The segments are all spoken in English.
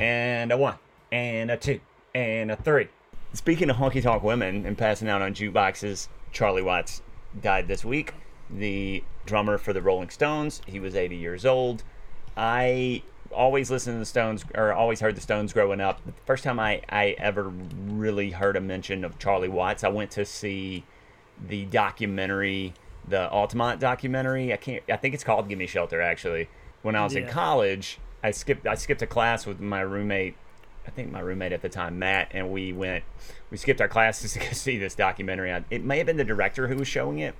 and a one, and a two, and a three. Speaking of honky tonk women and passing out on jukeboxes, Charlie Watts died this week. The drummer for the Rolling Stones. He was 80 years old. I always listened to the Stones, or always heard the Stones growing up. The first time I, I ever really heard a mention of Charlie Watts, I went to see the documentary, the Altamont documentary. I can't. I think it's called "Give Me Shelter." Actually, when I was in college, I skipped. I skipped a class with my roommate. I think my roommate at the time, Matt, and we went. We skipped our classes to go see this documentary. It may have been the director who was showing it,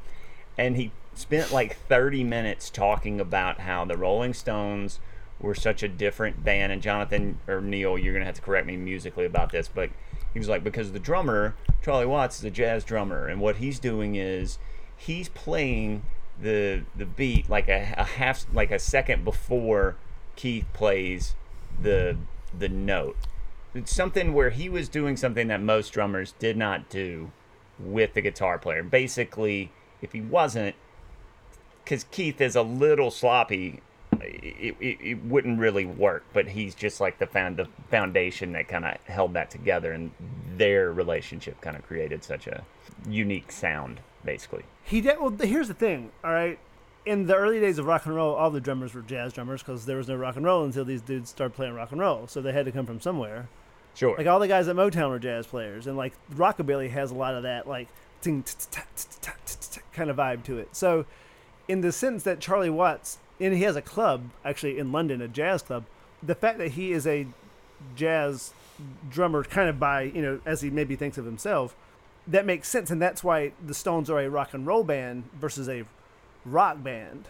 and he spent like 30 minutes talking about how the Rolling Stones were such a different band. And Jonathan or Neil, you're gonna have to correct me musically about this, but he was like because the drummer Charlie Watts is a jazz drummer, and what he's doing is he's playing the the beat like a, a half like a second before Keith plays the the note. It's something where he was doing something that most drummers did not do with the guitar player. Basically, if he wasn't, because Keith is a little sloppy, it, it, it wouldn't really work. But he's just like the found the foundation that kind of held that together, and their relationship kind of created such a unique sound, basically. He did. Well, here's the thing. All right, in the early days of rock and roll, all the drummers were jazz drummers because there was no rock and roll until these dudes started playing rock and roll. So they had to come from somewhere. Sure. Like all the guys at Motown were jazz players, and like rockabilly has a lot of that like ting, t- t- ta- t- t- ta- t- t- kind of vibe to it. So, in the sense that Charlie Watts, and he has a club actually in London, a jazz club. The fact that he is a jazz drummer, kind of by you know as he maybe thinks of himself, that makes sense, and that's why the Stones are a rock and roll band versus a rock band,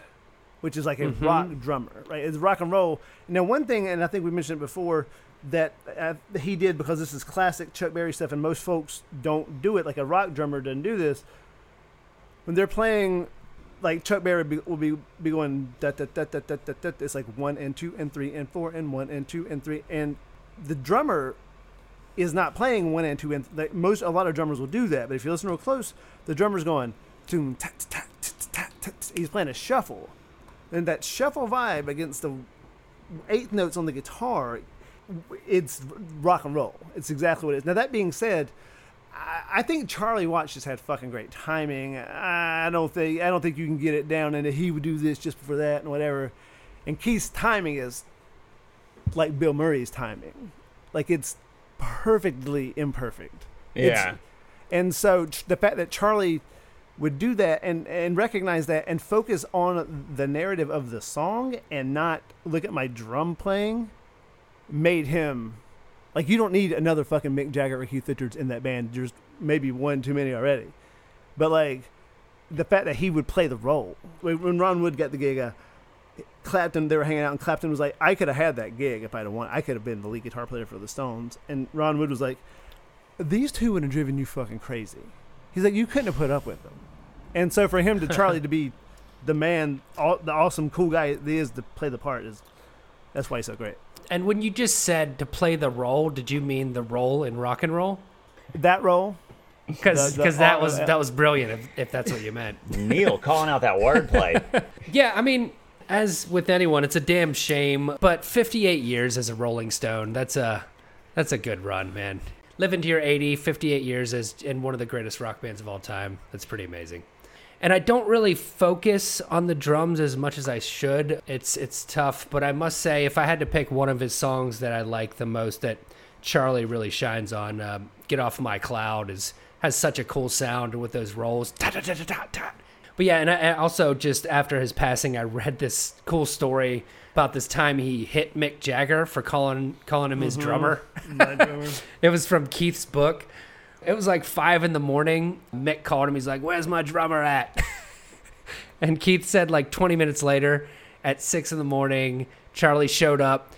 which is like a rock drummer, right? It's rock and roll. Now, one thing, and I think we mentioned it before, that uh, he did because this is classic Chuck Berry stuff, and most folks don't do it. Like a rock drummer doesn't do this. When they're playing, like Chuck Berry be, will be be going da da da da da da da. It's like one and two and three and four and one and two and three, and the drummer is not playing one and two and like most a lot of drummers will do that but if you listen real close the drummer's going toom, ta, ta, ta. he's playing a shuffle and that shuffle vibe against the eighth notes on the guitar it's rock and roll it's exactly what it is now that being said I, I think Charlie Watts just had fucking great timing. I don't think I don't think you can get it down into he would do this just before that and whatever. And Keith's timing is like Bill Murray's timing. Like it's perfectly imperfect. It's- Yeah. and so the fact that Charlie would do that and, and recognize that and focus on the narrative of the song and not look at my drum playing made him like you don't need another fucking Mick Jagger or Keith Richards in that band. There's maybe one too many already. But like the fact that he would play the role. When Ron Wood got the gig, uh, Clapton, they were hanging out, and Clapton was like, I could have had that gig if I'd have won. I could have been the lead guitar player for the Stones. And Ron Wood was like, These two would have driven you fucking crazy. He's like, You couldn't have put up with them. And so for him to Charlie to be the man, all, the awesome, cool guy he is to play the part is that's why he's so great. And when you just said to play the role, did you mean the role in rock and roll? That role, Because The- the- that was that was brilliant. If, if that's what you meant. Neil calling out that wordplay. Yeah, I mean, as with anyone, it's a damn shame. But 58 years as a Rolling Stone, that's a that's a good run, man. Living to your 80, 58 years as in one of the greatest rock bands of all time. That's pretty amazing. And I don't really focus on the drums as much as I should. It's it's tough, but I must say, if I had to pick one of his songs that I like the most, that Charlie really shines on, um, "Get Off My Cloud" is has such a cool sound with those rolls. But yeah, and I, and also just after his passing, I read this cool story about this time he hit Mick Jagger for calling calling him his drummer. My drummer. It was from Keith's book, It was like five in the morning. Mick called him. He's like, "Where's my drummer at?" and Keith said like 20 minutes later, at six in the morning, Charlie showed up,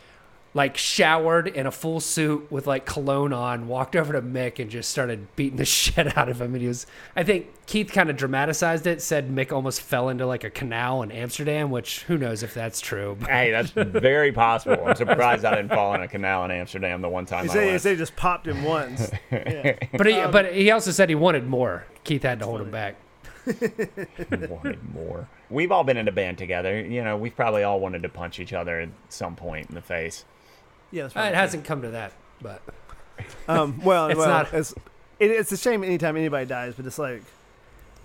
like showered in a full suit with like cologne on, walked over to Mick and just started beating the shit out of him. And he was, I think Keith kind of dramatized it, said Mick almost fell into like a canal in Amsterdam, which who knows if that's true. But Hey, that's very possible. I'm surprised I didn't fall in a canal in Amsterdam the one time He I said, he said he just popped him once. Yeah. but he, um, but he also said he wanted more. Keith had to hold him back. wanted more. We've all been in a band together. You know, we've probably all wanted to punch each other at some point in the face. Yeah, that's Uh, right. It hasn't come to that, but Um, well, It's well, not- It's, it, it's a shame anytime anybody dies, but it's like,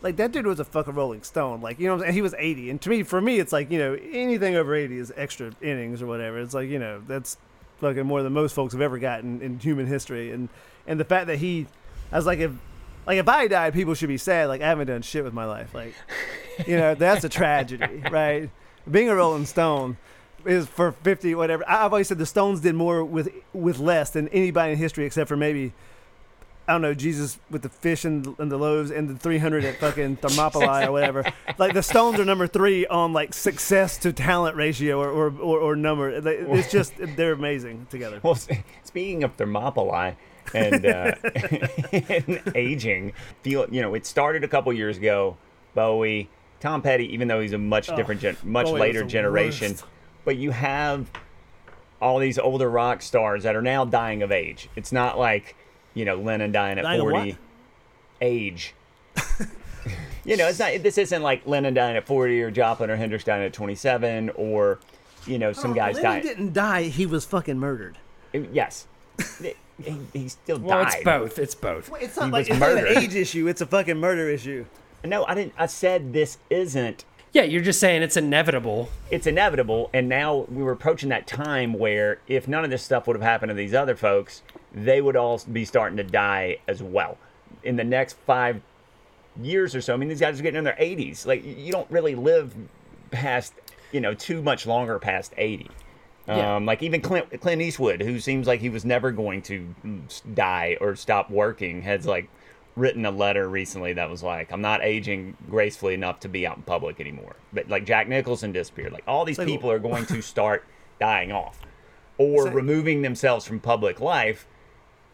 like that dude was a fucking Rolling Stone. Like you know, what I'm saying? he was 80, and to me, for me, it's like you know, anything over 80 is extra innings or whatever. It's like you know, that's fucking more than most folks have ever gotten in human history, and and the fact that he, I was like, if like if I died, people should be sad. Like I haven't done shit with my life. Like, you know, that's a tragedy, right? Being a Rolling Stone is for 50 whatever I- i've always said the stones did more with with less than anybody in history except for maybe i don't know jesus with the fish and, and the loaves and the 300 at fucking thermopylae or whatever like the stones are number three on like success to talent ratio or or, or, or number it's just they're amazing together Well, speaking of Thermopylae and, uh, and aging, feel you know, it started a couple years ago. Bowie, Tom Petty, even though he's a much different, gen- much Bowie later generation, worst. But you have all these older rock stars that are now dying of age. It's not like you know Lennon dying at Dying forty. what? Age. you know, it's not. This isn't like Lennon dying at forty or Joplin or Hendrix dying at twenty-seven or you know some oh, guys Lennon dying. didn't die he was fucking murdered uh, Yes. he, he still well, died. it's both. It's both. it's He not like it's not an age issue it's a fucking murder issue No, I didn't. I said this isn't. Yeah, you're just saying it's inevitable. It's inevitable, and now we were approaching that time where if none of this stuff would have happened to these other folks, they would all be starting to die as well. In the next five years or so, I mean, these guys are getting in their 80s. Like, you don't really live past, you know, too much longer past 80. Yeah. Um, like even Clint, Clint Eastwood, who seems like he was never going to mm, die or stop working, has like written a letter recently that was like, "I'm not aging gracefully enough to be out in public anymore." But like Jack Nicholson disappeared. Like all these people are going to start dying off or So- removing themselves from public life,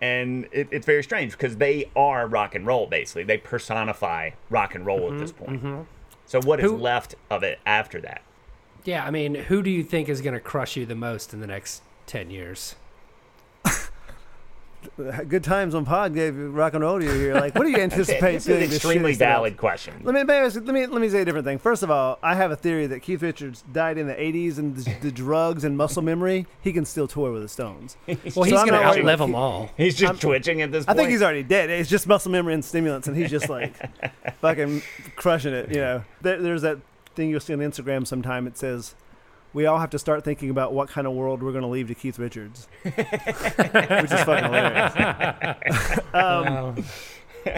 and it, it's very strange because they are rock and roll. Basically, they personify rock and roll at this mm-hmm. point. Mm-hmm. So what is Who- left of it after that? Yeah, I mean, who do you think is going to crush you the most in the next 10 years? Good times on pod gave you rock and roll to you here like what do you anticipate This is an extremely valid question. Let me, let me let me let me say a different thing. First of all, I have a theory that Keith Richards died in the '80s and the, the drugs and muscle memory. He can still tour with the Stones. Well, he's I'm going to outlive them all. He's just I'm, twitching at this I think he's already dead. It's just muscle memory and stimulants, and he's just like fucking crushing it. You know, there, there's that thing you'll see on Instagram sometime. It says. We all have to start thinking about what kind of world we're going to leave to Keith Richards, which is fucking hilarious. um,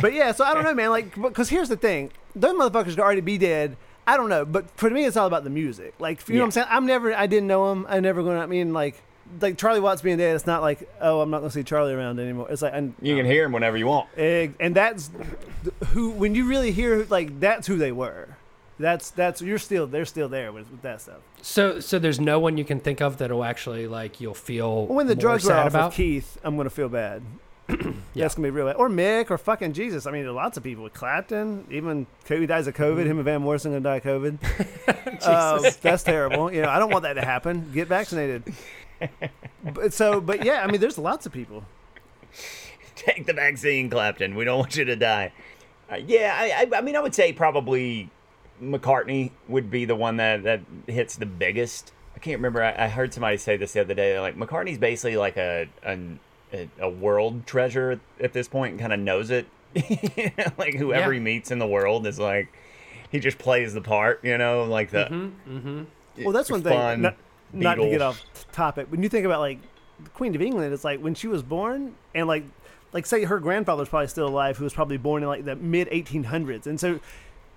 but yeah, so I don't know, man. Like, because here's the thing: those motherfuckers could already be dead. I don't know, but for me, it's all about the music. Like, you know what I'm saying? I'm never, I didn't know him. I never going to. I mean, like, like Charlie Watts being dead. It's not like, oh, I'm not going to see Charlie around anymore. It's like, I, You can hear him whenever you want. Egg, and that's who. When you really hear, like, that's who they were. That's that's you're still they're still there with, with that stuff. So, so there's no one you can think of that'll actually like you'll feel When the more drugs are sad off about. of Keith, I'm gonna feel bad. yeah. That's gonna be real bad. Or Mick or fucking Jesus. I mean, there lots of people. Clapton, even Kobe dies of COVID. Him and Van Morrison gonna die of COVID. Uh, that's terrible. You know, I don't want that to happen. Get vaccinated. But so, but yeah, I mean, there's lots of people. Take the vaccine, Clapton. We don't want you to die. Uh, yeah, I, I, I mean, I would say probably McCartney would be the one that, that hits the biggest. I can't remember. I, I heard somebody say this the other day. Like McCartney's basically like a an, a, a world treasure at this point, and kind of knows it. Like whoever Yeah. he meets in the world is like he just plays the part. You know, like the Mm-hmm. Well, that's one thing. fun Not, not to get off topic. When you think about like the Queen of England, it's like when she was born, and like, like say her grandfather's probably still alive, who was probably born in like the mid 1800s, and so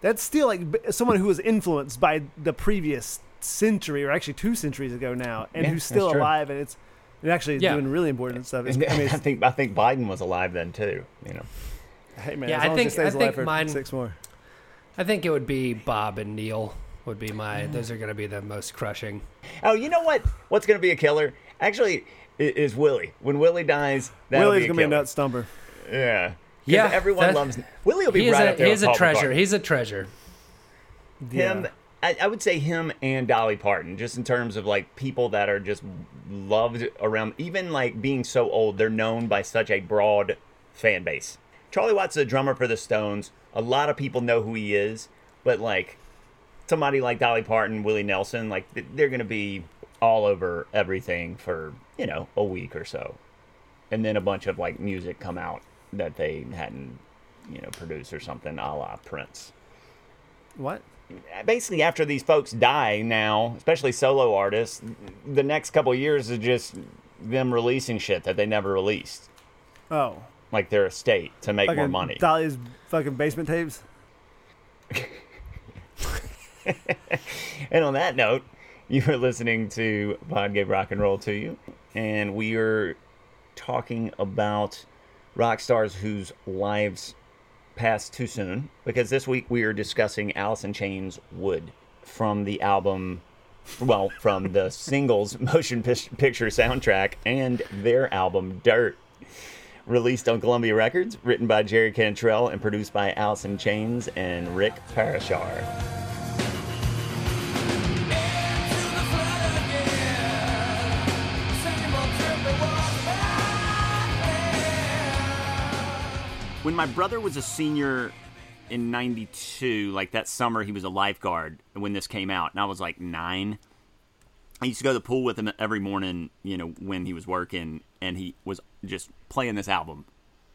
that's still like someone who was influenced by the previous century, or actually two centuries ago now, and Yeah, who's still alive, and it's it actually Yeah. doing really important stuff. It's, I mean, I think I think Biden was alive then too. You know, Hey man, Yeah, I think- as it stays I think for mine- six more. I think it would be Bob and Neil would be my. Those are going to be the most crushing. Oh, you know what? What's going to be a killer? Actually, is Willie. When Willie dies, that'll Willie's gonna be a killer. nut stumper. Yeah. 'Cause Yeah, Everyone loves Willie. Will be He is right a up there. he with is a Paul treasure. McCartney. He's a treasure. him. Yeah. I, I would say him and Dolly Parton, just in terms of like people that are just loved around. Even like being so old, they're known by such a broad fan base. Charlie Watts is a drummer for the Stones. A lot of people know who he is, but like somebody like Dolly Parton, Willie Nelson, like they're gonna be all over everything for you know a week or so, and then a bunch of like music come out that they hadn't you know produced or something, a la Prince What? basically after these folks die now, especially solo artists, the next couple years is just them releasing shit that they never released, Oh, like their estate to make more money. Dolly's fucking basement tapes. And on that note, you are listening to Pod Gave Rock and Roll to you, and we are talking about rock stars whose lives passed too soon. Because this week we are discussing Alice in Chains Would from the album, well, from the singles motion picture soundtrack and their album Dirt. Released on Columbia Records, written by Jerry Cantrell and produced by Alice in Chains and Rick Parashar. When my brother was a senior in 92 like that summer he was a lifeguard when this came out and i was like nine. I used to go to the pool with him every morning you know when he was working and he was just playing this album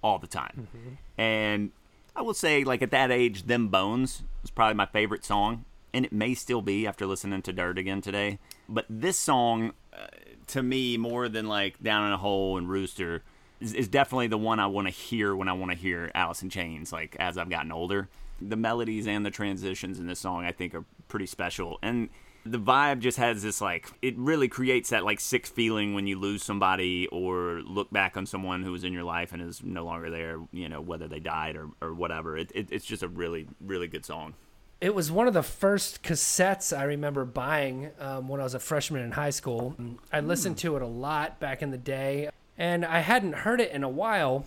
all the time. And i will say like at that age them bones was probably my favorite song and it may still be after listening to dirt again today. But this song uh, to me more than like down in a hole and rooster is, is definitely the one I want to hear when I want to hear Alice in Chains. Like as I've gotten older, the melodies and the transitions in this song I think are pretty special, and the vibe just has this like it really creates that like sick feeling when you lose somebody or look back on someone who was in your life and is no longer there. You know whether they died or or whatever. It, it, it's just a really really good song. It was one of the first cassettes I remember buying um, when I was a freshman in high school. I listened to it a lot back in the day, and I hadn't heard it in a while.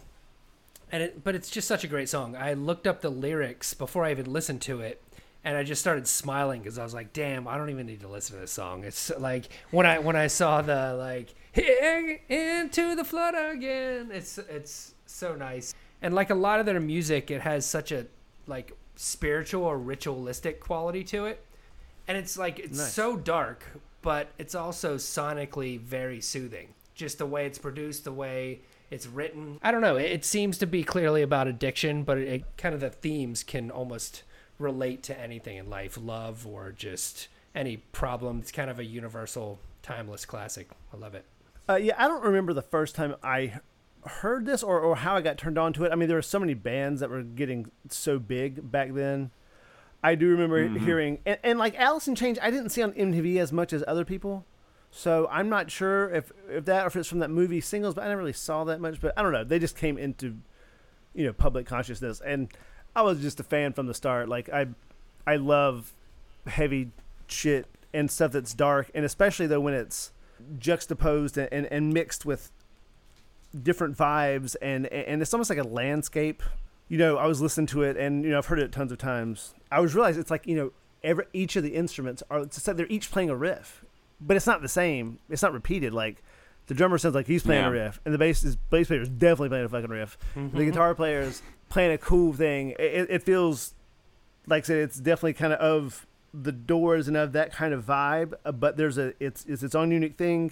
And it, but it's just such a great song. I looked up the lyrics before I even listened to it, and I just started smiling because I was like, "Damn, I don't even need to listen to this song." It's like when I when I saw the like into the flood again." It's it's so nice, and like a lot of their music, it has such a like spiritual or ritualistic quality to it, and it's like it's Nice. so dark, but it's also sonically very soothing. Just the way it's produced, the way it's written. I don't know. It, it seems to be clearly about addiction, but it, it kind of the themes can almost relate to anything in life, love or just any problem. It's kind of a universal, timeless classic. I love it. Uh, yeah, I don't remember the first time I heard this or, or how I got turned on to it. I mean, there were so many bands that were getting so big back then. I do remember hearing and, and like Alice in Chains. I didn't see on MTV as much as other people, so I'm not sure if if that or if it's from that movie Singles. But I never really saw that much. But I don't know. They just came into you know public consciousness, and I was just a fan from the start. Like I I love heavy shit and stuff that's dark, and especially though when it's juxtaposed and, and, and mixed with different vibes and and it's almost like a landscape. You know, I was listening to it and you know I've heard it tons of times. I was realized it's like you know every each of the instruments are it's said they're each playing a riff, but it's not the same. It's not repeated. Like the drummer sounds like he's playing a riff, and the bass is bass player is definitely playing a fucking riff. The guitar player is playing a cool thing. It, it- it feels like I said, it's definitely kind of of the Doors and of that kind of vibe. uh, But there's a it's it's its own unique thing.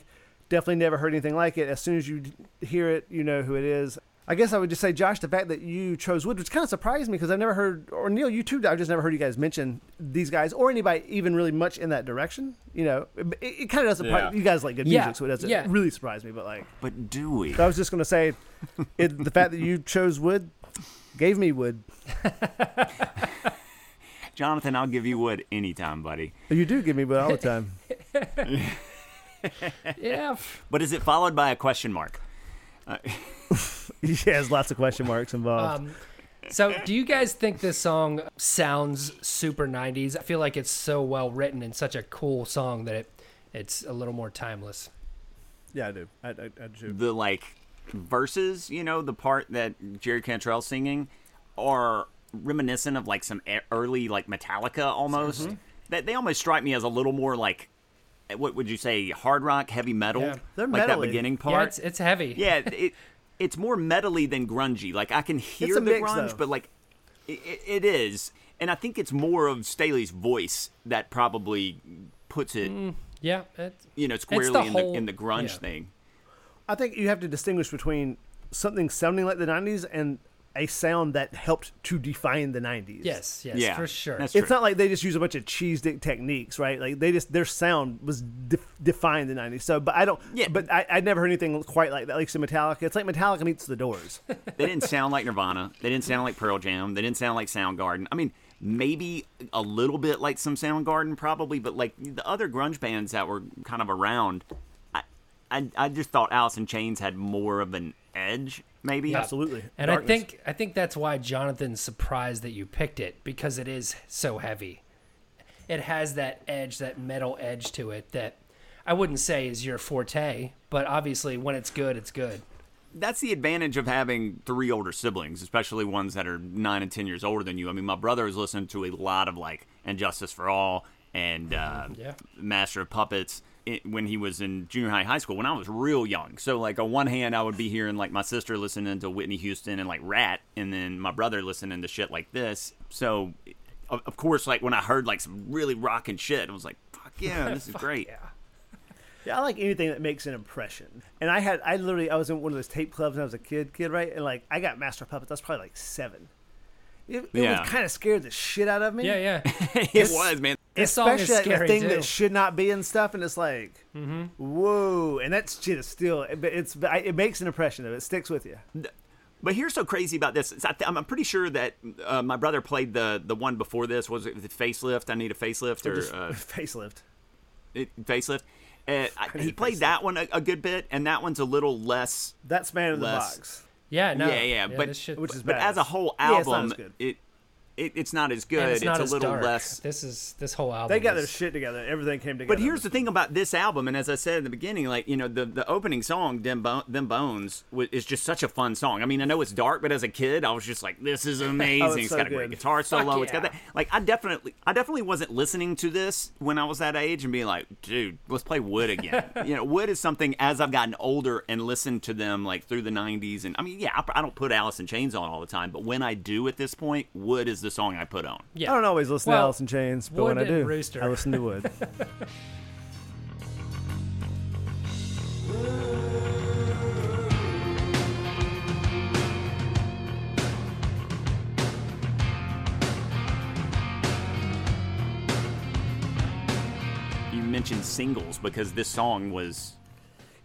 Definitely never heard anything like it. As soon as you hear it, you know who it is. I guess I would just say, Josh, the fact that you chose Would, which kind of surprised me because I've never heard, or Neil, you too, I've just never heard you guys mention these guys or anybody even really much in that direction. You know, it, it kind of does surprise Yeah. you guys like good Yeah, music, so it doesn't yeah. really surprise me. But like, But do we? I was just gonna say, it, the fact that you chose Would gave me Wood. Jonathan, I'll give you wood anytime, buddy. Oh, you do give me Wood all the time. Yeah. But is it followed by a question mark? he has lots of question marks involved. Um, So, do you guys think this song sounds super 90s? I feel like it's so well written and such a cool song that it, it's a little more timeless. Yeah, I do. I, I, I do. the like verses, you know, the part that Jerry Cantrell's singing are reminiscent of like some early like Metallica almost. That they almost strike me as a little more like what would you say hard rock, heavy metal? Yeah. They're like that metally. beginning Yeah, part. it's, it's heavy. Yeah, it it's more metally than grungy. Like I can hear the mix, grunge, though. but like it, it is, and I think it's more of Staley's voice that probably puts it, mm, Yeah. It's, you know, the squarely in the whole- in the grunge yeah. thing. I think you have to distinguish between something sounding like the '90s and a sound that helped to define the '90s. yes, yes, Yeah, for sure. that's It's true. not like they just use a bunch of cheese dick techniques, right? Like they just their sound was def- defined the '90s. So, but I don't. Yeah. But I, I never heard anything quite like that. Like some Metallica, it's like Metallica meets the Doors. They didn't sound like Nirvana. They didn't sound like Pearl Jam. They didn't sound like Soundgarden. I mean, maybe a little bit like some Soundgarden, probably, but like the other grunge bands that were kind of around, I, I, I just thought Alice in Chains had more of an edge, maybe. Absolutely. And Darkness. I think I think that's why Jonathan's surprised that you picked it because it is so heavy. It has that edge, that metal edge to it that I wouldn't say is your forte, but obviously when it's good, it's good. That's the advantage of having three older siblings, especially ones that are nine and ten years older than you. I mean, my brother is listening to a lot of like And Justice for All and uh, Yeah. Master of Puppets i when he was in junior high, high school, when I was real young. So, like, on one hand, I would be hearing like my sister listening to Whitney Houston and like Ratt, and then my brother listening to shit like this. So, of, of course, like when I heard like some really rocking shit, I was like, "Fuck yeah, this is great." Yeah. Yeah, I like anything that makes an impression. And I had, I literally, I was in one of those tape clubs when I was a kid, kid, right? And like, I got Master of Puppets. I probably like seven. It, it Yeah. was kind of scared the shit out of me. Yeah, yeah. it was, man. This song is Especially like the thing too. that should not be and stuff, and it's like, whoa, and that's shit is still, it- it's, it makes an impression of it. It sticks with you. But here's so crazy about this. I th- I'm pretty sure that uh, my brother played the the one before this. Was it the facelift? I need a facelift or Just uh, facelift. it, facelift. Uh, I, he played that one a, a good bit, and that one's a little less. That's man in the Less. box. Yeah, no. yeah, yeah, but this shit, Which is but bad. as a whole Yeah, it's not album, as good. it, it it's not as good. and it's not a little dark. less. This is this whole album. They got their shit together. Everything came together. But here's the thing about this album, and as I said in the beginning, like you know, the the opening song, "Them, Bo- Them Bones," wa- is just such a fun song. I mean, I know it's dark, but as a kid, I was just like, "This is amazing." it's so got a great guitar solo. It's got that. Like, I definitely, I definitely wasn't listening to this when I was that age and being like, "Dude, let's play Would again." you know, Would is something as I've gotten older and listened to them like through the '90s, and I mean, yeah, I, I don't put Alice in Chains on all the time, but when I do at this point, Would is the song I put on. Yeah. I don't always listen Well, to Alice in Chains, but when I do, Rooster. I listen to Would. You mentioned singles because this song was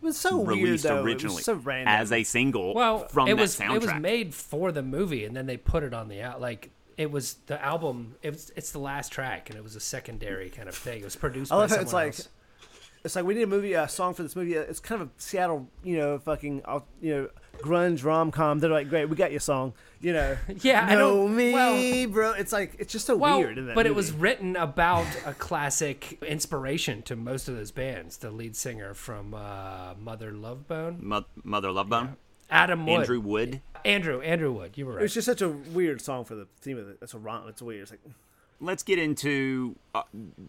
It was so weird released though. originally It was so random. as a single well, from it that was soundtrack. it was made for the movie, and then they put it on the out. Like it was the album. It was it's the last track, and it was a secondary kind of thing. It was produced I by how it's like, else. it's like we need a movie, a song for this movie. It's kind of a Seattle, you know, fucking, uh, you know, grunge rom com. They're like, great, we got your song. You know, Yeah, I know don't- me, well- bro. It's like it's just so Well, weird. In that but it was written about a classic inspiration to most of those bands. The lead singer from uh, Mother Love Bone, Mo- Mother Love Bone, Adam Wood. Andrew Wood. Andrew Andrew Wood. You were It right. was just such a weird song for the theme of it. It's a rom. It's weird. It's like Let's get into uh,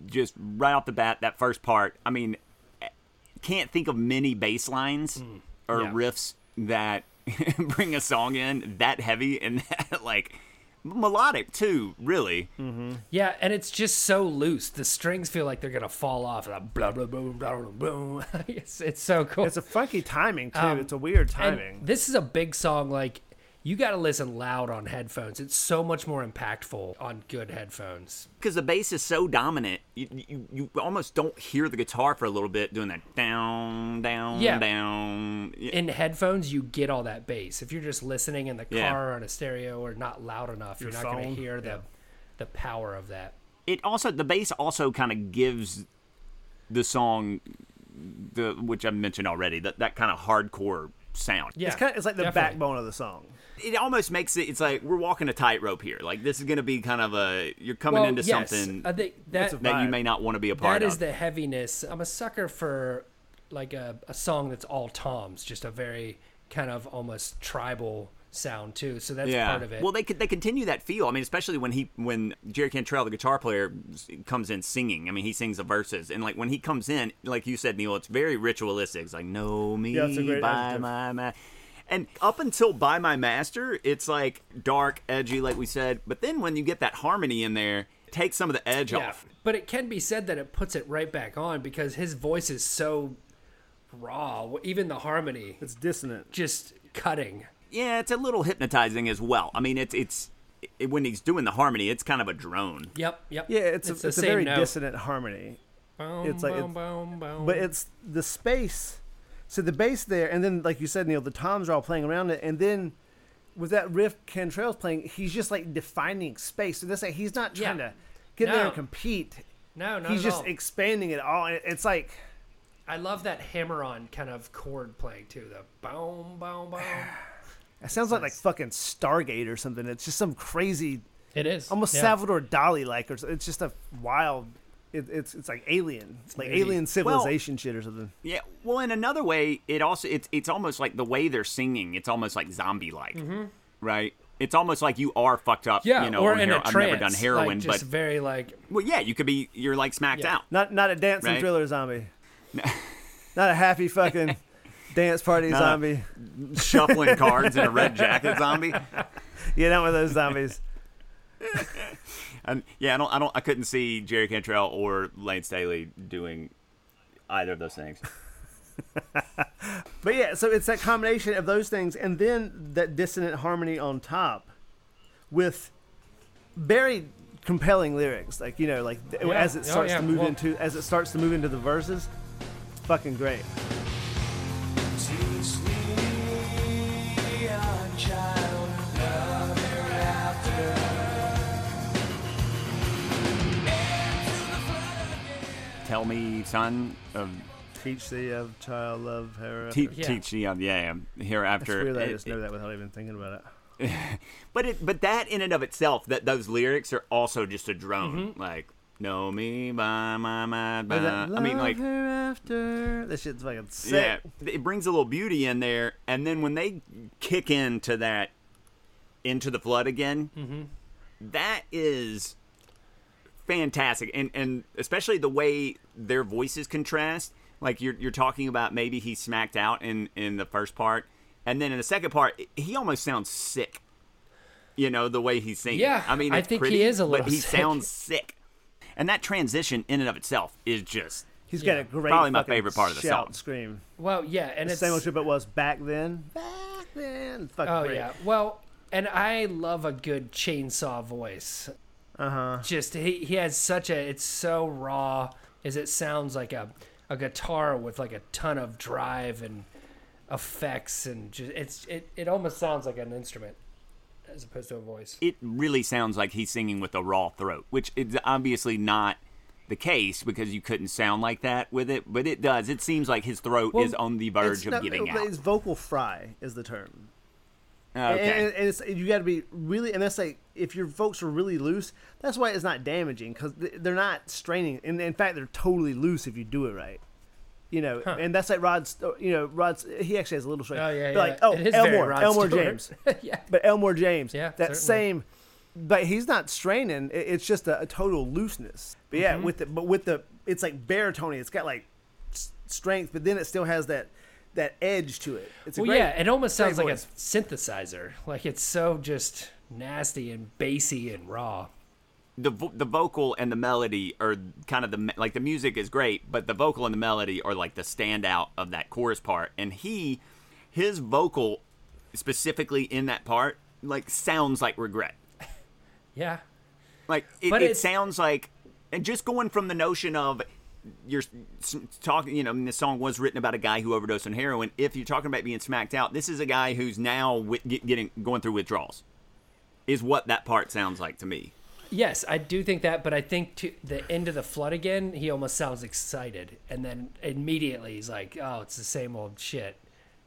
just right off the bat that first part. I mean, can't think of many bass lines or Yeah. riffs that bring a song in that heavy and that like melodic too. Really, Yeah, and it's just so loose. The strings feel like they're gonna fall off. Like blah blah blah blah blah. blah. it's it's so cool. it's a funky timing too. Um, it's a weird timing. this is a big song. Like you got to listen loud on headphones. It's so much more impactful on good headphones. because the bass is so dominant, you, you you almost don't hear the guitar for a little bit doing that down down Yeah. down. Yeah. In headphones, you get all that bass. If you're just listening in the car Yeah. or on a stereo or not loud enough, Your you're not going to hear the yeah. the power of that. it also the bass also kind of gives the song the which I mentioned already that that kind of hardcore sound. Yeah, It's kind of, it's like the definitely. backbone of the song. It almost makes it. It's like we're walking a tightrope here. Like this is going to be kind of a. You're coming Well, into yes, something I think that that you may not want to be a part of. that is of. the heaviness. I'm a sucker for like a, a song that's all toms, just a very kind of almost tribal sound too. So that's part of it. Well, they could they continue that feel. I mean, especially when he when Jerry Cantrell, the guitar player, comes in singing. I mean, he sings the verses, and like when he comes in, like you said, Neil, it's very ritualistic. It's like know me Yeah, it's a great by adjective. my ma-" And up until by my master, it's like dark, edgy, like we said. But then when you get that harmony in there, it takes some of the edge yeah, off. but it can be said that it puts it right back on because his voice is so raw. Even the harmony, It's dissonant. just cutting. Yeah, it's a little hypnotizing as well. I mean, it's it's it, when he's doing the harmony, it's kind of a drone. Yep, yep. Yeah, it's, It's a, it's a very note. dissonant harmony. Boom, it's like boom, it's- boom, boom. But it's the space. So the bass there, and then like you said, Neil, the toms are all playing around it, and then with that riff Cantrell's playing, he's just like defining space. So this like he's not trying Yeah. to get in there and compete. no, no, he's just expanding it all. It's like I love that hammer-on kind of chord playing too. The boom, boom, boom. it sounds like like fucking Stargate or something. It's just some crazy, It is almost yeah. Salvador Dali like, or s- it's just a wild. It, it's it's like alien, it's like crazy. alien civilization shit or something. Yeah, well, in another way, it also it's it's almost like the way they're singing. It's almost like zombie like, mm-hmm. right? It's almost like you are fucked up. Yeah, you know, or on in hero- a I've never done heroin, like, just but very like well, yeah, you could be. You're like smacked Yeah. out. Not not a dancing Right. thriller zombie. not a happy fucking dance party Not a- zombie. shuffling cards in a red jacket zombie. Yeah, not one of those zombies. And yeah, I don't, I don't, I couldn't see Jerry Cantrell or Lane Staley doing either of those things. But yeah, so it's that combination of those things, and then that dissonant harmony on top, with very compelling lyrics. Like you know, like Yeah. as it Oh, starts yeah. to move Well- into as it starts to move into the verses, fucking great. Tell me, son, of Teach thee of child love hereafter. te- Yeah. teach the, um, yeah, It's hereafter. weird that I It- just know that without even thinking about it. But it, but that in and of itself, that those lyrics are also just a drone. Mm-hmm. Like, know me by my, my, by. That I mean, like, hereafter. this shit's fucking sick. yeah, it brings a little beauty in there. And then when they kick into that, into the flood again, Mm-hmm. that is fantastic. And and especially the way their voices contrast. Like you're you're talking about maybe he smacked out in in the first part, and then in the second part, he almost sounds sick. You know the way he's singing. Yeah, I mean, I think he is a little. but he sick. sounds sick. And that transition in and of itself is just He's Yeah. got a great Probably my favorite part of the shout song. Scream. well, yeah, and it's the Same with it was back then. Back then. Fucking oh great. yeah. Well, and I love a good chainsaw voice. Uh huh. Just he he has such a it's so raw as it sounds like a a guitar with like a ton of drive and effects and just it's it, it almost sounds like an instrument as opposed to a voice. it really sounds like he's singing with a raw throat, which is obviously not the case because you couldn't sound like that with it, but it does. It seems like his throat Well, is on the verge of not- but out. It's vocal fry is the term. Oh, okay. And, and it's, you got to be really, and that's like if your folks are really loose, that's why it's not damaging because they're not straining. And in fact, they're totally loose if you do it right. You know, and that's like Rod's. You know, Rod's. He actually has a little strain. Oh yeah, yeah. Like, oh, It is very Elmore, Elmore Stewart. James. yeah. But Elmore James, Yeah, that certainly. same. But he's not straining. It's just a, a total looseness. But yeah, Mm-hmm. with the but with the it's like baritone. It's got like strength, but then it still has that that edge to it. It's a Well, great, yeah, it almost sounds like a synthesizer. Like it's so just nasty and bassy and raw. The vo- the vocal and the melody are kind of the like the music is great, but the vocal and the melody are like the standout of that chorus part. And he, his vocal, specifically in that part, like sounds like regret. Yeah. Like it, it sounds like, and just going from the notion of you're talking, you know, the song was written about a guy who overdosed on heroin. If you're talking about being smacked out, this is a guy who's now getting going through withdrawals. Is what that part sounds like to me. Yes, I do think that, but I think to the end of the flood again, he almost sounds excited, and then immediately he's like, "Oh, it's the same old shit,"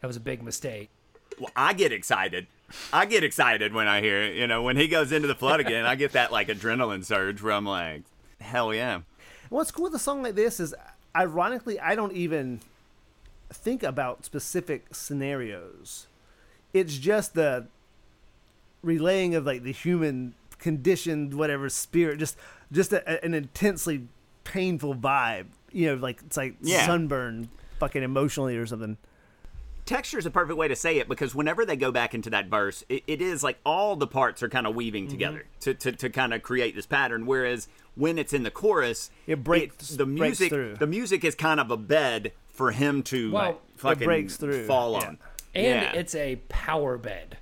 That was a big mistake. Well, I get excited. I get excited when I hear it. You know, when he goes into the flood again, I get that like adrenaline surge where I'm like, hell yeah. What's cool with a song like this is, ironically, I don't even think about specific scenarios. It's just the relaying of like the human conditioned whatever spirit, just just a, a- an intensely painful vibe. You know, like it's like Yeah. sunburn, fucking emotionally or something. Texture is a perfect way to say it because whenever they go back into that verse, it, it is like all the parts are kind of weaving mm-hmm. together to, to, to kind of create this pattern. Whereas when it's in the chorus, It breaks- the breaks music. through. The music is kind of a bed for him to Well, like, fucking breaks through, fall yeah. on. And yeah. it's a power bed.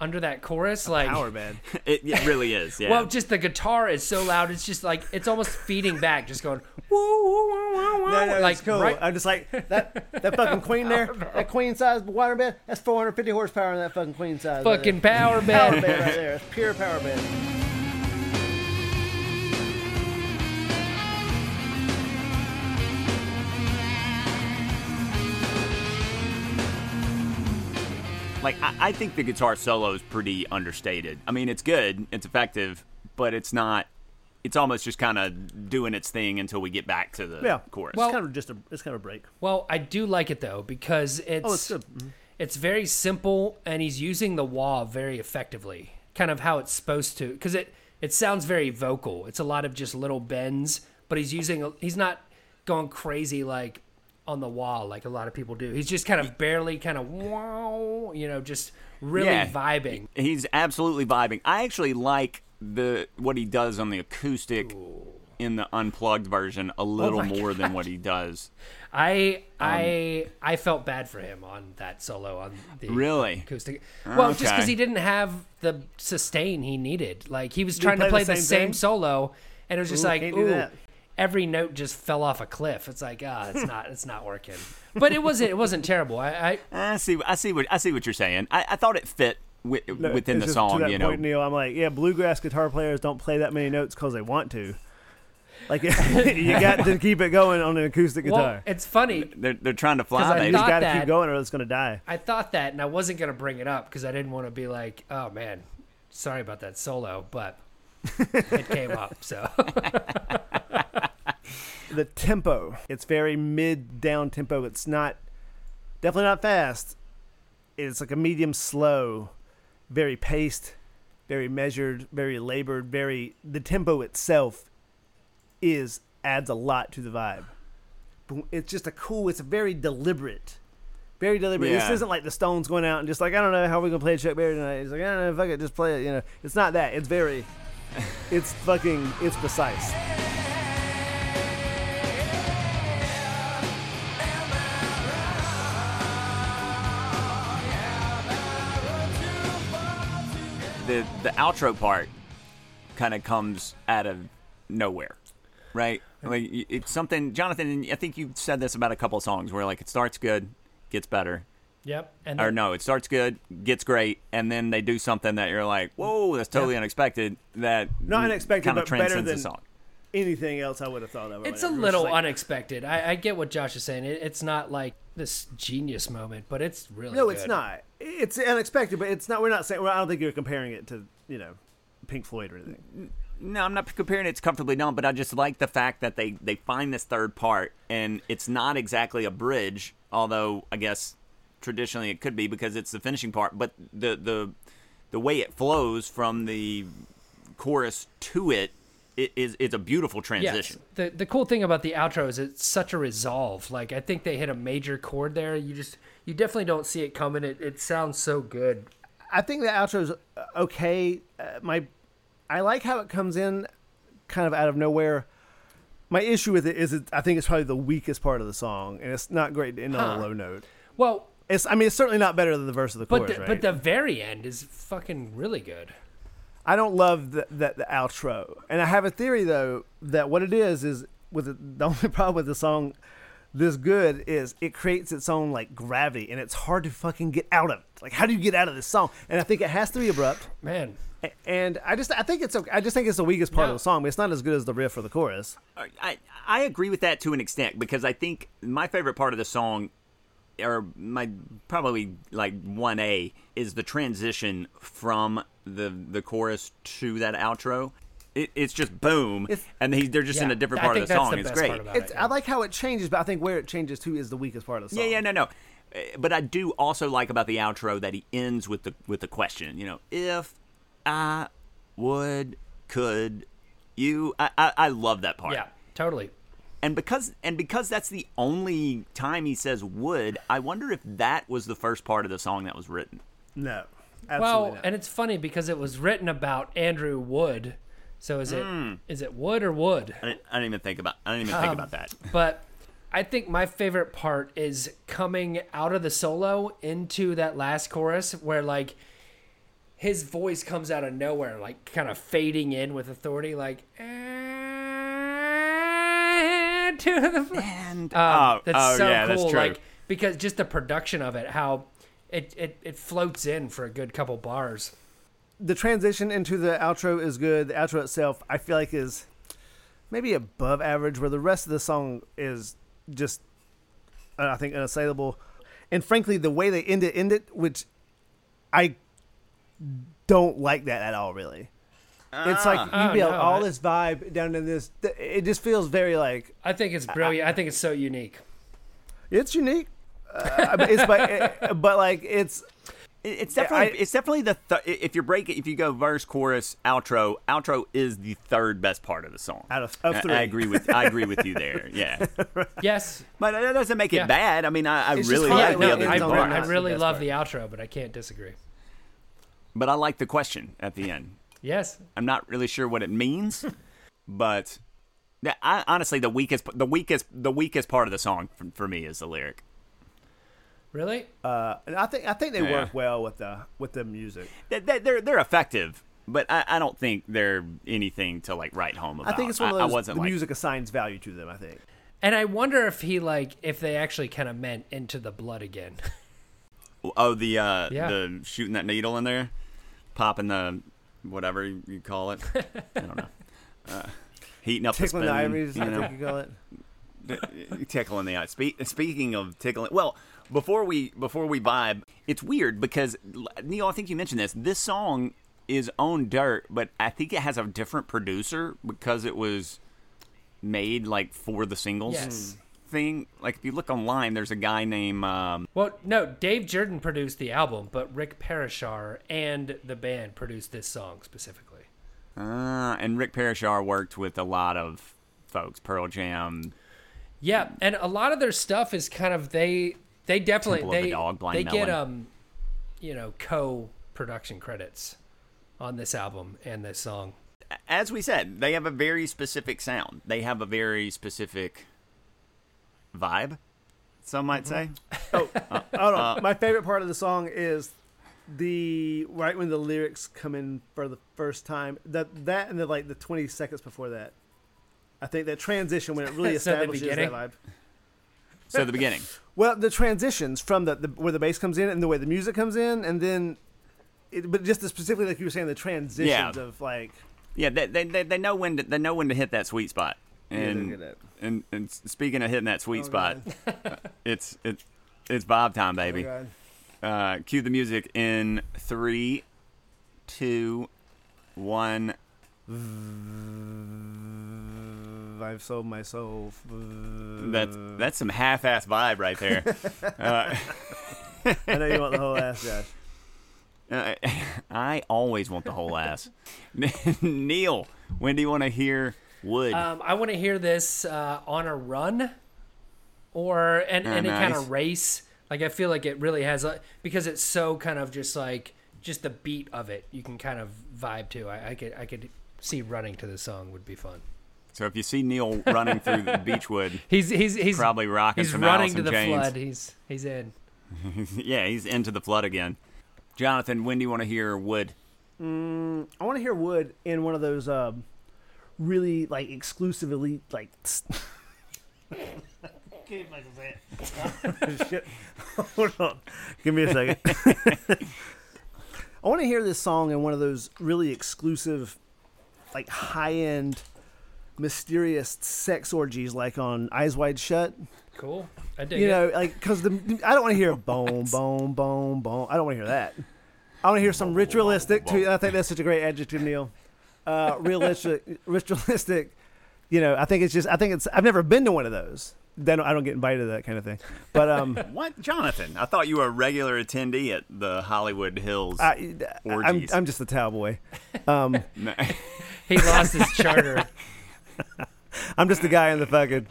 Under that chorus, like Power band. it, it really is. Yeah. Well, just the guitar is so loud. It's just like it's almost feeding back, just going woo woo woo woo woo. No, no, like cool. right- I'm just like that. That fucking queen there, that queen size water bed. That's 450 horsepower in that fucking queen size. fucking there. power power bed. bed right there. It's pure power bed. Like I, I think the guitar solo is pretty understated. I mean, it's good, it's effective, but it's not. It's almost just kind of doing its thing until we get back to the Yeah. chorus. Well- it's kind of just a. It's kind of a break. Well, I do like it though because it's Oh, it's good. Mhm. it's very simple and he's using the wah very effectively. Kind of how it's supposed to because it it sounds very vocal. It's a lot of just little bends, but he's using he's not going crazy like on the wall like a lot of people do. He's just kind of barely kind of wow, you know, just really Yeah. vibing. He's absolutely vibing. I actually like the what he does on the acoustic in the unplugged version a little Oh my more than what he does. I Um, I I felt bad for him on that solo on the Really? acoustic. Well, just because he didn't have the sustain he needed. Like he was trying play to play the same same, solo, and it was just Ooh, like, ooh, that. Every note just fell off a cliff. It's like, ah, it's not, it's not working. But it wasn't, it wasn't terrible. I, I I see. I see what I see what you're saying. I, I thought it fit wi- No, within it's the just to song. that You know, point, Neil, I'm like, yeah, bluegrass guitar players don't play that many notes because they want to. Like you got to keep it going on an acoustic well, guitar. it's funny. they're they're trying to fly, I baby. you thought got to keep going or it's going to die. I thought that, and I wasn't gonna bring it up because I didn't want to be like, oh man, sorry about that solo, but it came up. So The tempo, it's very mid down tempo. It's not definitely not fast. It's like a medium slow, very paced, very measured, very labored, very the tempo itself is adds a lot to the vibe. It's just a cool, it's very deliberate. Very deliberate. This isn't like the Stones going out and just like, I don't know how we're gonna play Chuck Berry tonight. He's like, I don't know, fuck it, just play it, you know. It's not that. It's very it's fucking it's precise. The the outro part kind of comes out of nowhere, right? Like y- it's something, Jonathan. and I think you said this about a couple of songs where like it starts good, gets better, yep. And or no, it starts good, gets great, and then they do something that you're like, whoa, that's totally unexpected. That Not unexpected, but better transcends the than- song. anything else I would have thought of. or It's a whatever. little like- unexpected. I, I get what Josh is saying. It, it's not like this genius moment, but it's really No, good. it's not. It's unexpected, but it's not. We're not saying. Well, I don't think you're comparing it to you know, Pink Floyd or anything. No, I'm not comparing it to Comfortably Numb, but I just like the fact that they they find this third part, and it's not exactly a bridge, although I guess traditionally it could be because it's the finishing part. But the the the way it flows from the chorus to it, it is it's a beautiful transition. Yes. transition. The the cool thing about the outro is it's such a resolve. Like I think they hit a major chord there. You just you definitely don't see it coming. It it sounds so good. I think the outro is okay. Uh, my, I like how it comes in, kind of out of nowhere. My issue with it is, it, I think it's probably the weakest part of the song, and it's not great to end on a low note. Well, It's, I mean, it's certainly not better than the verse of the but chorus, the, right? but the very end is fucking really good. I don't love the, the the outro, and I have a theory though that what it is is with the, the only problem with the song this good is it creates its own like gravity, and it's hard to fucking get out of. it. Like, how do you get out of this song? And I think it has to be abrupt. Man, A- And I just I think it's okay. I just think it's the weakest part No. of the song, but it's not as good as the riff or the chorus. I I agree with that to an extent because I think my favorite part of the song or my probably like one A is the transition from the the chorus to that outro. It, it's just boom, It's- and he, they're just in a different part of the that's song. the it's best great. part about It's, it, I like how it changes, but I think where it changes to is the weakest part of the song. yeah, yeah, no, no. Uh, But I do also like about the outro that he ends with the with the question. You know, if I would, could you? I I, I love that part. Yeah, totally. And because and because that's the only time he says would, I wonder if that was the first part of the song that was written. No, absolutely Well, not. and it's funny because it was written about Andrew Wood. So is it is Hmm. it Wood or Wood? I didn't, I didn't even think about. I didn't even think about that. But I think my favorite part is coming out of the solo into that last chorus where like his voice comes out of nowhere, like kind of fading in with authority, like "And to the And um, oh, that's oh, so yeah, cool. that's true. Like because just the production of it, how it, it, it floats in for a good couple bars. the transition into the outro is good. The outro itself, I feel like, is maybe above average, where the rest of the song is just, uh, I think, unassailable. And frankly, the way they end it, end it, which I don't like that at all. Really, it's like you Oh, build no, all I- this vibe down in this. It just feels very like I think it's brilliant. I think it's so unique. it's unique. Uh, but it's but, but like it's It's definitely I- it's definitely the th- if you break it if you go verse chorus outro outro is the third best part of the song. Out of- of I- three. I agree with I agree with you there. Yeah, Yes. but that doesn't make it Yeah. bad. I mean, I, I really like to the know. other I, two on I, there. the really love part. the outro, but I can't disagree. but I like the question at the end. Yes. I'm not really sure what it means, but I, honestly, the weakest the weakest the weakest part of the song for, for me is the lyric. Really? uh, and I think I think they Yeah. work well with the with the music. They- they- They're they're effective, but I, I don't think they're anything to like write home about. I think it's one of I, those. wasn't the like, music assigns value to them. I think. And I wonder if he like if they actually kind of meant into the blood again. Oh, the uh, Yeah. the shooting that needle in there, popping the whatever you you call it. I don't know. Uh, heating up Tickling the the ivories, you I know, think you call it. tickling the eye. Spe- speaking of tickling, well, before we before we vibe, it's weird because Neil, I think you mentioned this. This song is on Dirt, but I think it has a different producer because it was made like for the singles Yes. thing. Like if you look online, there's a guy named um, well, no, Dave Jerden produced the album, but Rick Parashar and the band produced this song specifically. uh, and Rick Parashar worked with a lot of folks, Pearl Jam. Yeah, and a lot of their stuff is kind of they they definitely Temple of the they Dog, Blind they get um you know co-production credits on this album and this song. as we said, they have a very specific sound. They have a very specific vibe. Some might mm-hmm. say. Oh uh, no! Uh, My favorite part of the song is the right when the lyrics come in for the first time. That that and the like the twenty seconds before that. I think that transition when it really So the establishes that vibe. So the beginning. Well, the transitions from the, the where the bass comes in and the way the music comes in, and then, it, but just the, specifically like you were saying, the transitions Yeah. of like Yeah, they, they, they, they know when to, they know when to hit that sweet spot. And it. and, and speaking of hitting that sweet Oh, spot, it's it's it's Bob time, baby. God. Uh, cue the music in three, two, one. I've sold my soul. That's that's some half-ass vibe right there. uh, I know you want the whole ass, Josh. Uh, I always want the whole ass. Neil, when do you want to hear Would? Um, I want to hear this uh, on a run or an, Ah, any kind of race. Like I feel like it really has a because it's so kind of just like just the beat of it. You can kind of vibe to. I, I could I could see running to the song would be fun. So if you see Neil running through the Beechwood, He's he's he's probably rocking he's some running Alice to the Chains. flood. He's he's in. yeah, he's into the flood again. Jonathan, when do you want to hear Would? I want to hear Would in one of those um, really like exclusive elite like. Shit. Hold on. Give me a second. I want to hear this song in one of those really exclusive, like high end, mysterious sex orgies, like on Eyes Wide Shut. Cool. I dig You it. know, like because the I don't want to hear boom, boom, boom, boom. I don't want to hear that. I want to hear some ritualistic. To, I think that's such a great adjective, Neil. Uh, realistic, ritualistic. You know, I think it's just. I think it's. I've never been to one of those. Then I don't get invited to that kind of thing. But um, What, Jonathan? I thought you were a regular attendee at the Hollywood Hills. I, I'm, Orgies. I'm just a towel boy. Um, He lost his charter. I'm just the guy in the fucking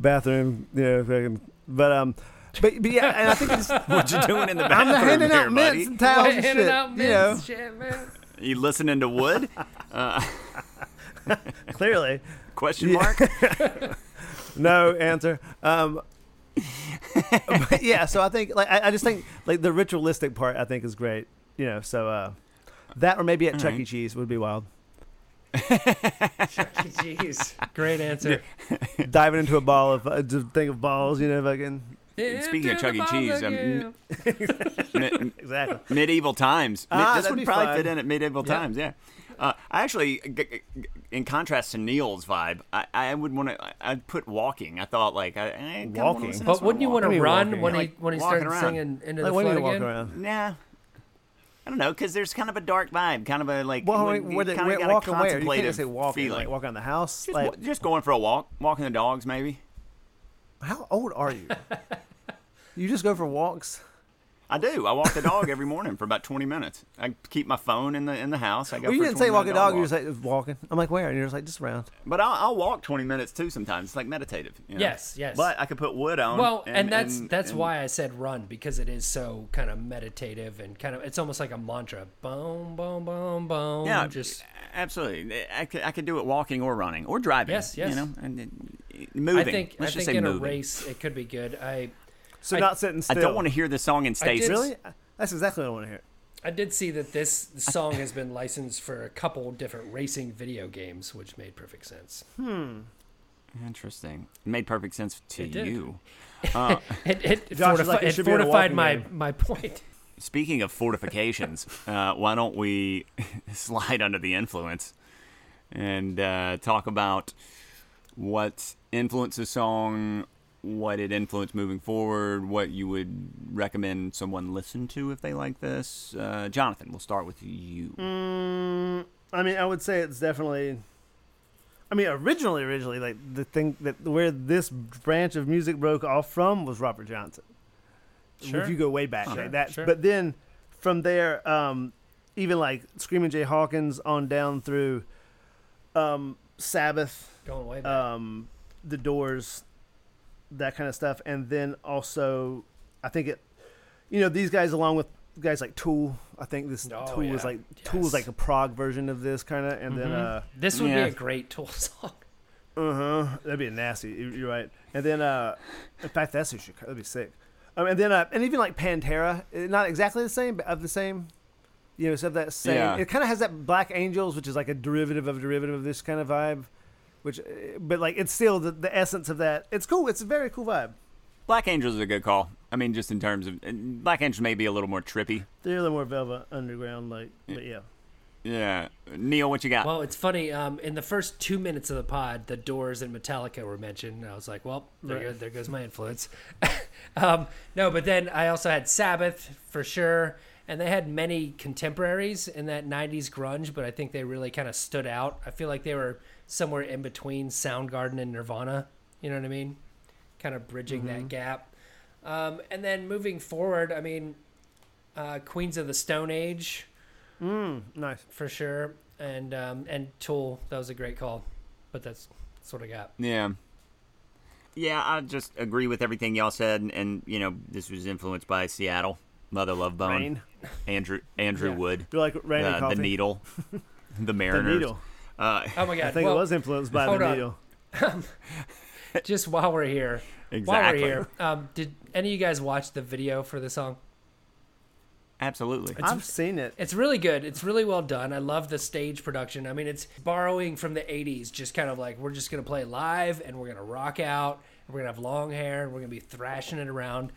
bathroom. You know, fucking. But um, but, but yeah, and I think it's. what you're doing in the I'm bathroom handing here, out mints buddy? and towels and Handing shit. out you know, shit, man. You listening to Would? clearly. Question mark. no answer. Um, but yeah, so I think like I, I just think like the ritualistic part I think is great. You know, so uh, that or maybe at Chuck E. Cheese would be wild. Jeez. Great answer. Diving into a ball of uh, just thing of balls, you know, fucking Speaking of Chuck E. Cheese, um, Me- exactly. medieval times. Me- Ah, this that'd probably fun. fit in at medieval Yeah. times. Yeah. Uh, I actually, g- g- g- in contrast to Neil's vibe, I, I would want to. I'd put walking. I thought like I, I Walking? But wouldn't you want to do you mean run walking? when Like he when he walking started singing into Like the when do flood walk again? around? Nah. I don't know, because there's kind of a dark vibe, kind of a like. Well, when where, they- kinda where, a walking where? You can't say walking. feeling. Like walk around the house. just, like, just going for a walk, walking the dogs, maybe. how old are you? you just go for walks. I do. I walk the dog every morning for about 20 minutes. I keep my phone in the in the house. I go. Well, you didn't say walk a minute dog. You walk. just like walking. I'm like, where? And you're just like, just around. But I'll, I'll walk 20 minutes too sometimes. It's like meditative. you know? Yes, yes. But I could put Would on. Well, and, that's and- that's and- why I said run because it is so kind of meditative and kind of it's almost like a mantra. Boom, boom, boom, boom. Yeah, just absolutely. I could, I could do it walking or running or driving. Yes, yes. You know, and moving. I think Let's I just think say in moving. a race it could be good. I So I- not sitting still. I don't want to hear the song in stasis. Really? That's exactly what I want to hear. I did see that this song has been licensed for a couple different racing video games, which made perfect sense. Hmm. Interesting. It made perfect sense to It you. Uh, It, it, Josh fortifi- like, it it should be in a fortified my, game. my point. Speaking of fortifications, uh, why don't we slide under the influence and uh, talk about what influenced the song, what it influenced moving forward, what you would recommend someone listen to if they like this? Uh, Jonathan, we'll start with you. Mm, I mean, I would say it's definitely. I mean, originally, originally, like the thing that where this branch of music broke off from was Robert Johnson. Sure. If you go way back, Sure, like that. sure. But then from there, um, even like Screaming Jay Hawkins on down through um, Sabbath, Going way back. um, the Doors, that kind of stuff, and then also, I think it, you know, these guys along with guys like Tool. I think this Oh, Tool was yeah. like Tool was like a prog version of this kind of, and then uh, this would yeah. be a great Tool song. uh huh, that'd be nasty. you- You're right. And then, uh, in fact, that's who should. That'd be sick. Um, and then, uh, and even like Pantera, eh, not exactly the same, but of the same. You know, so of that same. Yeah. It kind of has that Black Angels, which is like a derivative of a derivative of this kind of vibe. Which, eh, but like it's still the, the essence of that. It's cool. It's a very cool vibe. Black Angels is a good call. I mean, just in terms of Black Angels may be a little more trippy. They're a little more Velvet Underground, like, but yeah. Yeah, Neil, what you got? Well, it's funny. Um, in the first two minutes of the pod, the Doors and Metallica were mentioned. And I was like, well, there, Right. go, there goes my influence. um, no, but then I also had Sabbath for sure. And they had many contemporaries in that 90s grunge, but I think they really kind of stood out. I feel like they were somewhere in between Soundgarden and Nirvana. You know what I mean? Kind of bridging that gap. Um, and then moving forward, I mean, uh, Queens of the Stone Age Mm, nice. for sure. And um, and Tool, that was a great call. But that's that's what I got. Yeah. Yeah, I just agree with everything y'all said, and, and you know this was influenced by Seattle, Mother Love Bone, Rain. Andrew Andrew Yeah. Wood, Do you like rain uh, coffee? the Needle, the The Mariners. needle. Uh, Oh my god! I think well, it was influenced by the on. needle. just while we're here, exactly. while we're here, um, did any of you guys watch the video for the song? Absolutely. I've seen it. It's really good. It's really well done. I love the stage production. I mean, it's borrowing from the 80s, just kind of like we're just going to play live and we're going to rock out. And we're going to have long hair and we're going to be thrashing it around.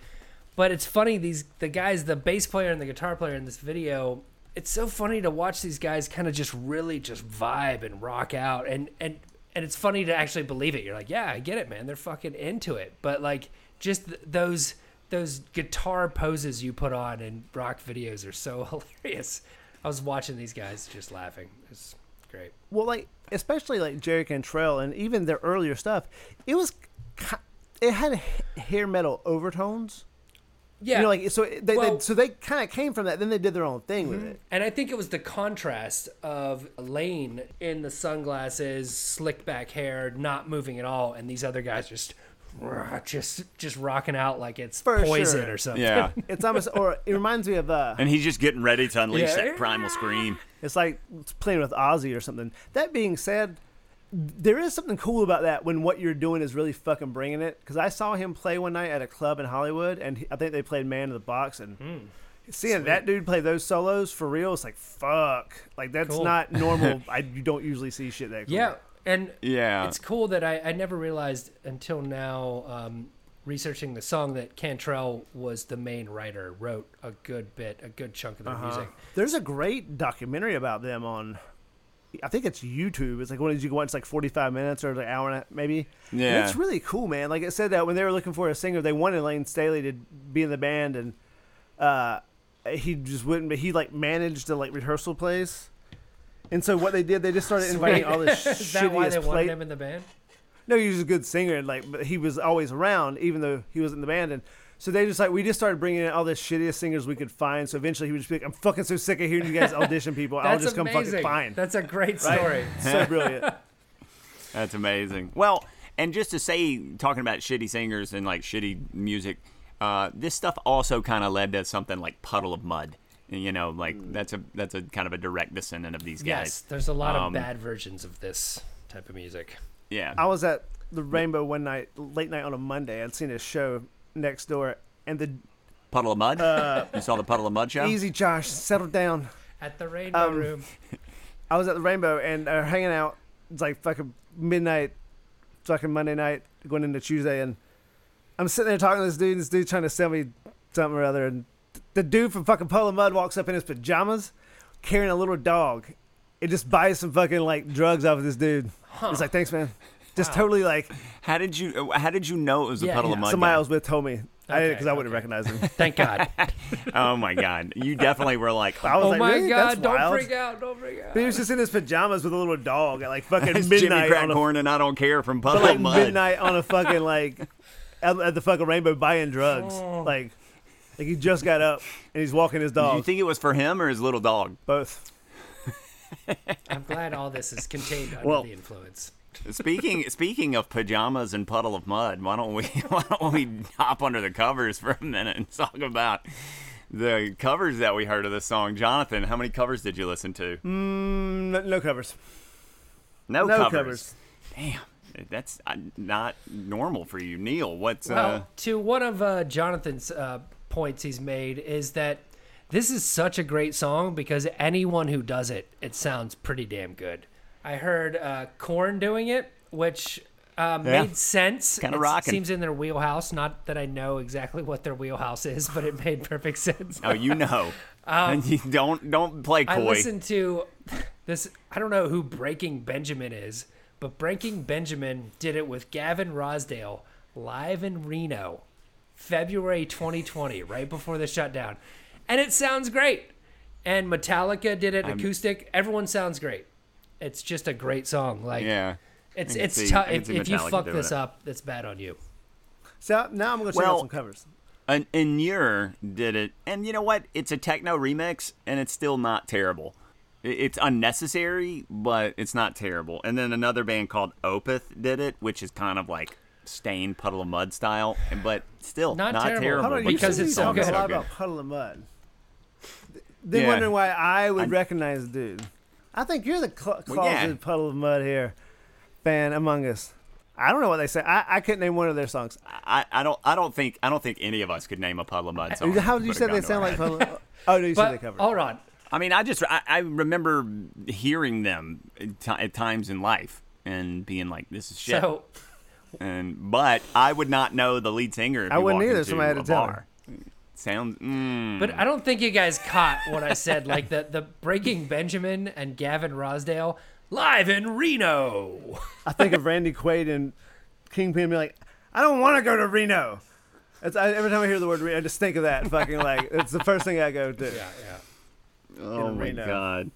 But it's funny these the guys, the bass player and the guitar player in this video, it's so funny to watch these guys kind of just really just vibe and rock out and and and it's funny to actually believe it. You're like, yeah, I get it, man. They're fucking into it. But like, just th- those those guitar poses you put on in rock videos are so hilarious. I was watching these guys just laughing. It's great. Well, like especially like Jerry Cantrell and even their earlier stuff, it was it had hair metal overtones. Yeah, You know, like so they, Well- they so they kind of came from that. Then they did their own thing with it. And I think it was the contrast of Layne in the sunglasses, slick back hair, not moving at all, and these other guys just just just rocking out like it's For poison sure. or something. Yeah. It's almost or it reminds me of uh, and he's just getting ready to unleash Yeah. that primal scream. It's like playing with Ozzy or something. That being said, there is something cool about that when what you're doing is really fucking bringing it. Because I saw him play one night at a club in Hollywood, and he, I think they played Man in the Box, and Hmm. seeing that dude play those solos for real, it's like fuck. Like that's Cool. not normal. I you don't usually see shit that cool. Yeah, and Yeah. it's cool that I, I never realized until now, um, researching the song, that Cantrell was the main writer, wrote a good bit, a good chunk of their music. There's a great documentary about them on. I think it's YouTube. It's like one of these you can watch. It's like 45 minutes or like an hour and a, maybe. And Yeah. it's really cool, man. Like it said that when they were looking for a singer, they wanted Layne Staley to be in the band, and uh, he just wouldn't. But he like managed the like rehearsal place, and so what they did, they just started inviting all this Is that why they shittiest wanted him in the band? No, he was a good singer, and like, but he was always around, even though he was in the band. And so they just like we just started bringing in all the shittiest singers we could find. So eventually, he would just be like, "I'm fucking so sick of hearing you guys audition people. I'll That's just come fucking amazing. find." That's a great Right? story. so brilliant. That's amazing. Well, and just to say, talking about shitty singers and like shitty music, uh, this stuff also kind of led to something like Puddle of Mudd. You know, like that's a that's a kind of a direct descendant of these guys. Yes, there's a lot of Um, bad versions of this type of music. Yeah. I was at the Rainbow one night, late night on a Monday. I'd seen a show next door, and the Puddle of Mudd. Uh, you saw the Puddle of Mud show? easy Josh settled down. At the Rainbow Um, Room. I was at the Rainbow and uh, hanging out. It's like fucking midnight, fucking Monday night, going into Tuesday, and I'm sitting there talking to this dude. This dude trying to sell me something or other, and the dude from fucking Polo Mud walks up in his pajamas, carrying a little dog. It just buys some fucking like drugs off of this dude. He's like, "Thanks, man." Just totally like How did you uh, How did you know it was the Yeah, Puddle yeah. of Mud? somebody guy? I was with told me. I did Okay, because I wouldn't recognize him. Thank God. Oh my God! You definitely were like, I was oh like, my really? God! That's Don't wild. freak out! Don't freak out! But he was just in his pajamas with a little dog at like fucking "It's Jimmy midnight on a Crackhorn, and I don't care from Puddle like of Mud." midnight on a fucking like at, at the fucking rainbow buying drugs. Oh. Like like he just got up and he's walking his Did you dog. think it was for him or his little dog? Both. I'm glad all this is contained under Well- the influence. Speaking speaking of pajamas and puddle of mud, why don't we why don't we hop under the covers for a minute and talk about the covers that we heard of this song? Jonathan, how many covers did you listen to? Mm, no, no covers. No, no covers. covers. Damn, that's uh, not normal for you, Neil. What's Well, uh? to one of uh, Jonathan's uh, points he's made is that this is such a great song because anyone who does it, it sounds pretty damn good. I heard uh, Korn doing it, which uh, Yeah. made sense. Kinda It rocking. Seems in their wheelhouse. Not that I know exactly what their wheelhouse is, but it made perfect sense. Oh, you know. and you don't don't play Um, I listened to this. I don't know who Breaking Benjamin is, but Breaking Benjamin did it with Gavin Rossdale live in Reno, February 2020, right before the shutdown, and it sounds great. And Metallica did it acoustic. Everyone sounds great. It's just a great song. Like yeah. it's it's see- tough. If, if you fuck this it. up, it's bad on you. So now I'm gonna check Well- out some covers. And and Ur did it, and you know what? It's a techno remix, and it's still not terrible. It's unnecessary, but it's not terrible. And then another band called Opeth did it, which is kind of like Staind puddle of mud style, but still Not not, terrible. terrible. Hold on, you because it's so talking good. a lot about Puddle of Mudd. Then Yeah. wondering why I would I- recognize the dude. I think you're the cl- Well, yeah. Puddle of Mudd here fan among us. I don't know what they say. I, I couldn't name one of their songs. I, I don't I don't think I don't think any of us could name a puddle of mud song. How did you say they sound like. Puddle? of- Oh no, you said they But covered. hold on, I mean, I just I, I remember hearing them at at times in life and being like, "This is shit." so and but I would not know the lead singer. If I wouldn't either, into somebody had to tell me. bar. Sounds. Mm, But I don't think you guys caught what I said. Like the the Breaking Benjamin and Gavin Rossdale live in Reno. I think of Randy Quaid and Kingpin being like, I don't want to go to Reno. It's, I, every time I hear the word Reno, I just think of that fucking like it's the first thing I go to. yeah, yeah. Oh my Reno. god.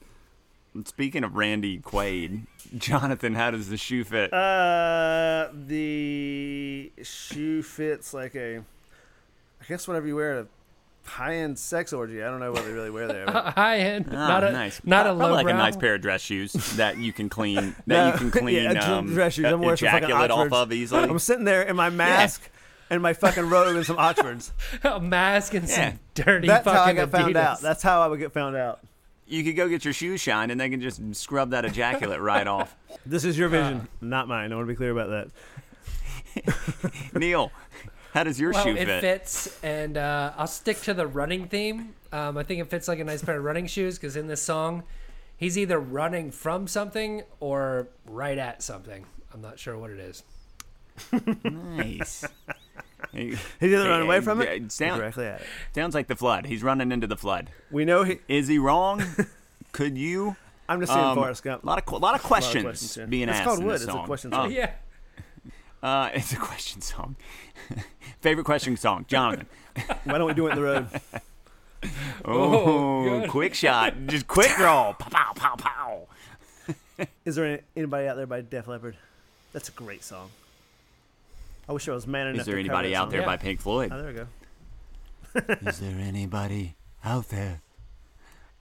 Speaking of Randy Quaid, Jonathan, how does the shoe fit? Uh, the shoe fits like a, I guess whatever you wear at a high-end sex orgy. I don't know what they really wear there. But High end, Ah, not a nice. not a Probably low like brow. a nice pair of dress shoes that you can clean. That you can clean. Yeah, um, dress shoes. I'm wearing some fucking ejaculate off Oxfords. of easily. I'm sitting there in my mask and my fucking robe and some Oxfords. a mask and Yeah. some dirty That's how I fucking got found out. That's how I would get found out. you could go get your shoes shined, and they can just scrub that ejaculate right off. This is your vision, not mine. I want to be clear about that. Neil, how does your well, shoe it fits, and uh, I'll stick to the running theme. Um, I think it fits like a nice pair of running shoes because in this song, he's either running from something or right at something. I'm not sure what it is. Nice. He's either running away from it, or sound- directly at it. Sounds like the flood. He's running into the flood. We know he. Is he wrong? Could you? I'm just saying Um, Forrest Gump. A lot of qu- lot of questions, questions here. being It's asked called in Would. this It's a question song. yeah. Uh, it's a question song. Favorite question song, Jonathan. Why don't we do it in the road? Oh, good. quick shot, just quick roll, pow pow pow pow. Is there any, anybody out there by Def Leppard? That's a great song. I wish I was man enough. Is there to anybody that out there Yeah. by Pink Floyd? Oh, there we go. Is there anybody out there?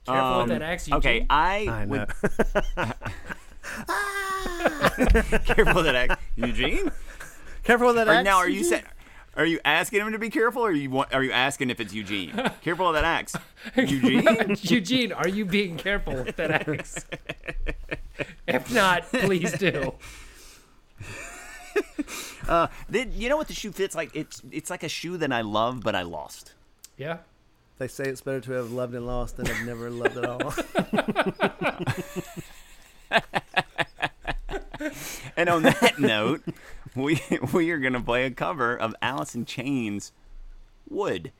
Careful Um, with that axe, Eugene. Okay, I, I know. would careful with that axe, Eugene. Careful with that Or axe. now, are you saying? Are you asking him to be careful, or are you want, are you asking if it's Eugene? Careful of that axe, Eugene. Eugene, are you being careful with that axe? if not, please do. Uh, the- you know what the shoe fits like? It's it's like a shoe that I love, but I lost. Yeah. They say it's better to have loved and lost than have never loved at all. And on that note, we we are gonna play a cover of Alice in Chains' "Would."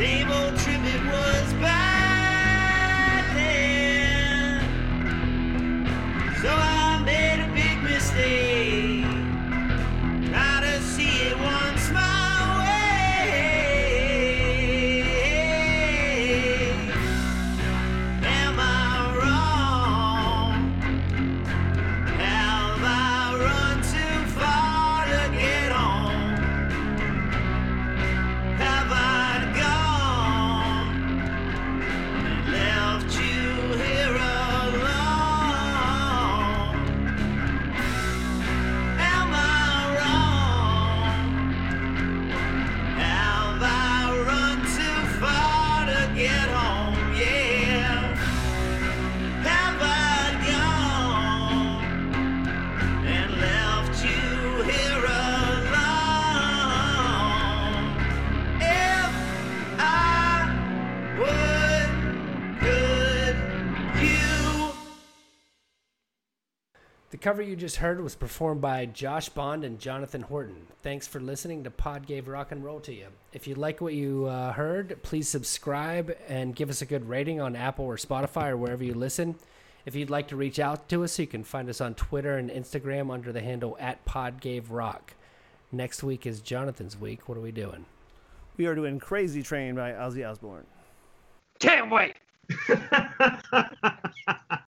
same old trip it was back. Cover you just heard was performed by Josh Bond and Jonathan Horton. Thanks for listening to Pod Gave Rock and Roll to you. If you like what you uh, heard, please subscribe and give us a good rating on Apple or Spotify or wherever you listen. If you'd like to reach out to us, you can find us on Twitter and Instagram under the handle at Pod Gave Rock. Next week is Jonathan's week. What are we doing? We are doing Crazy Train by Ozzy Osbourne. Can't wait.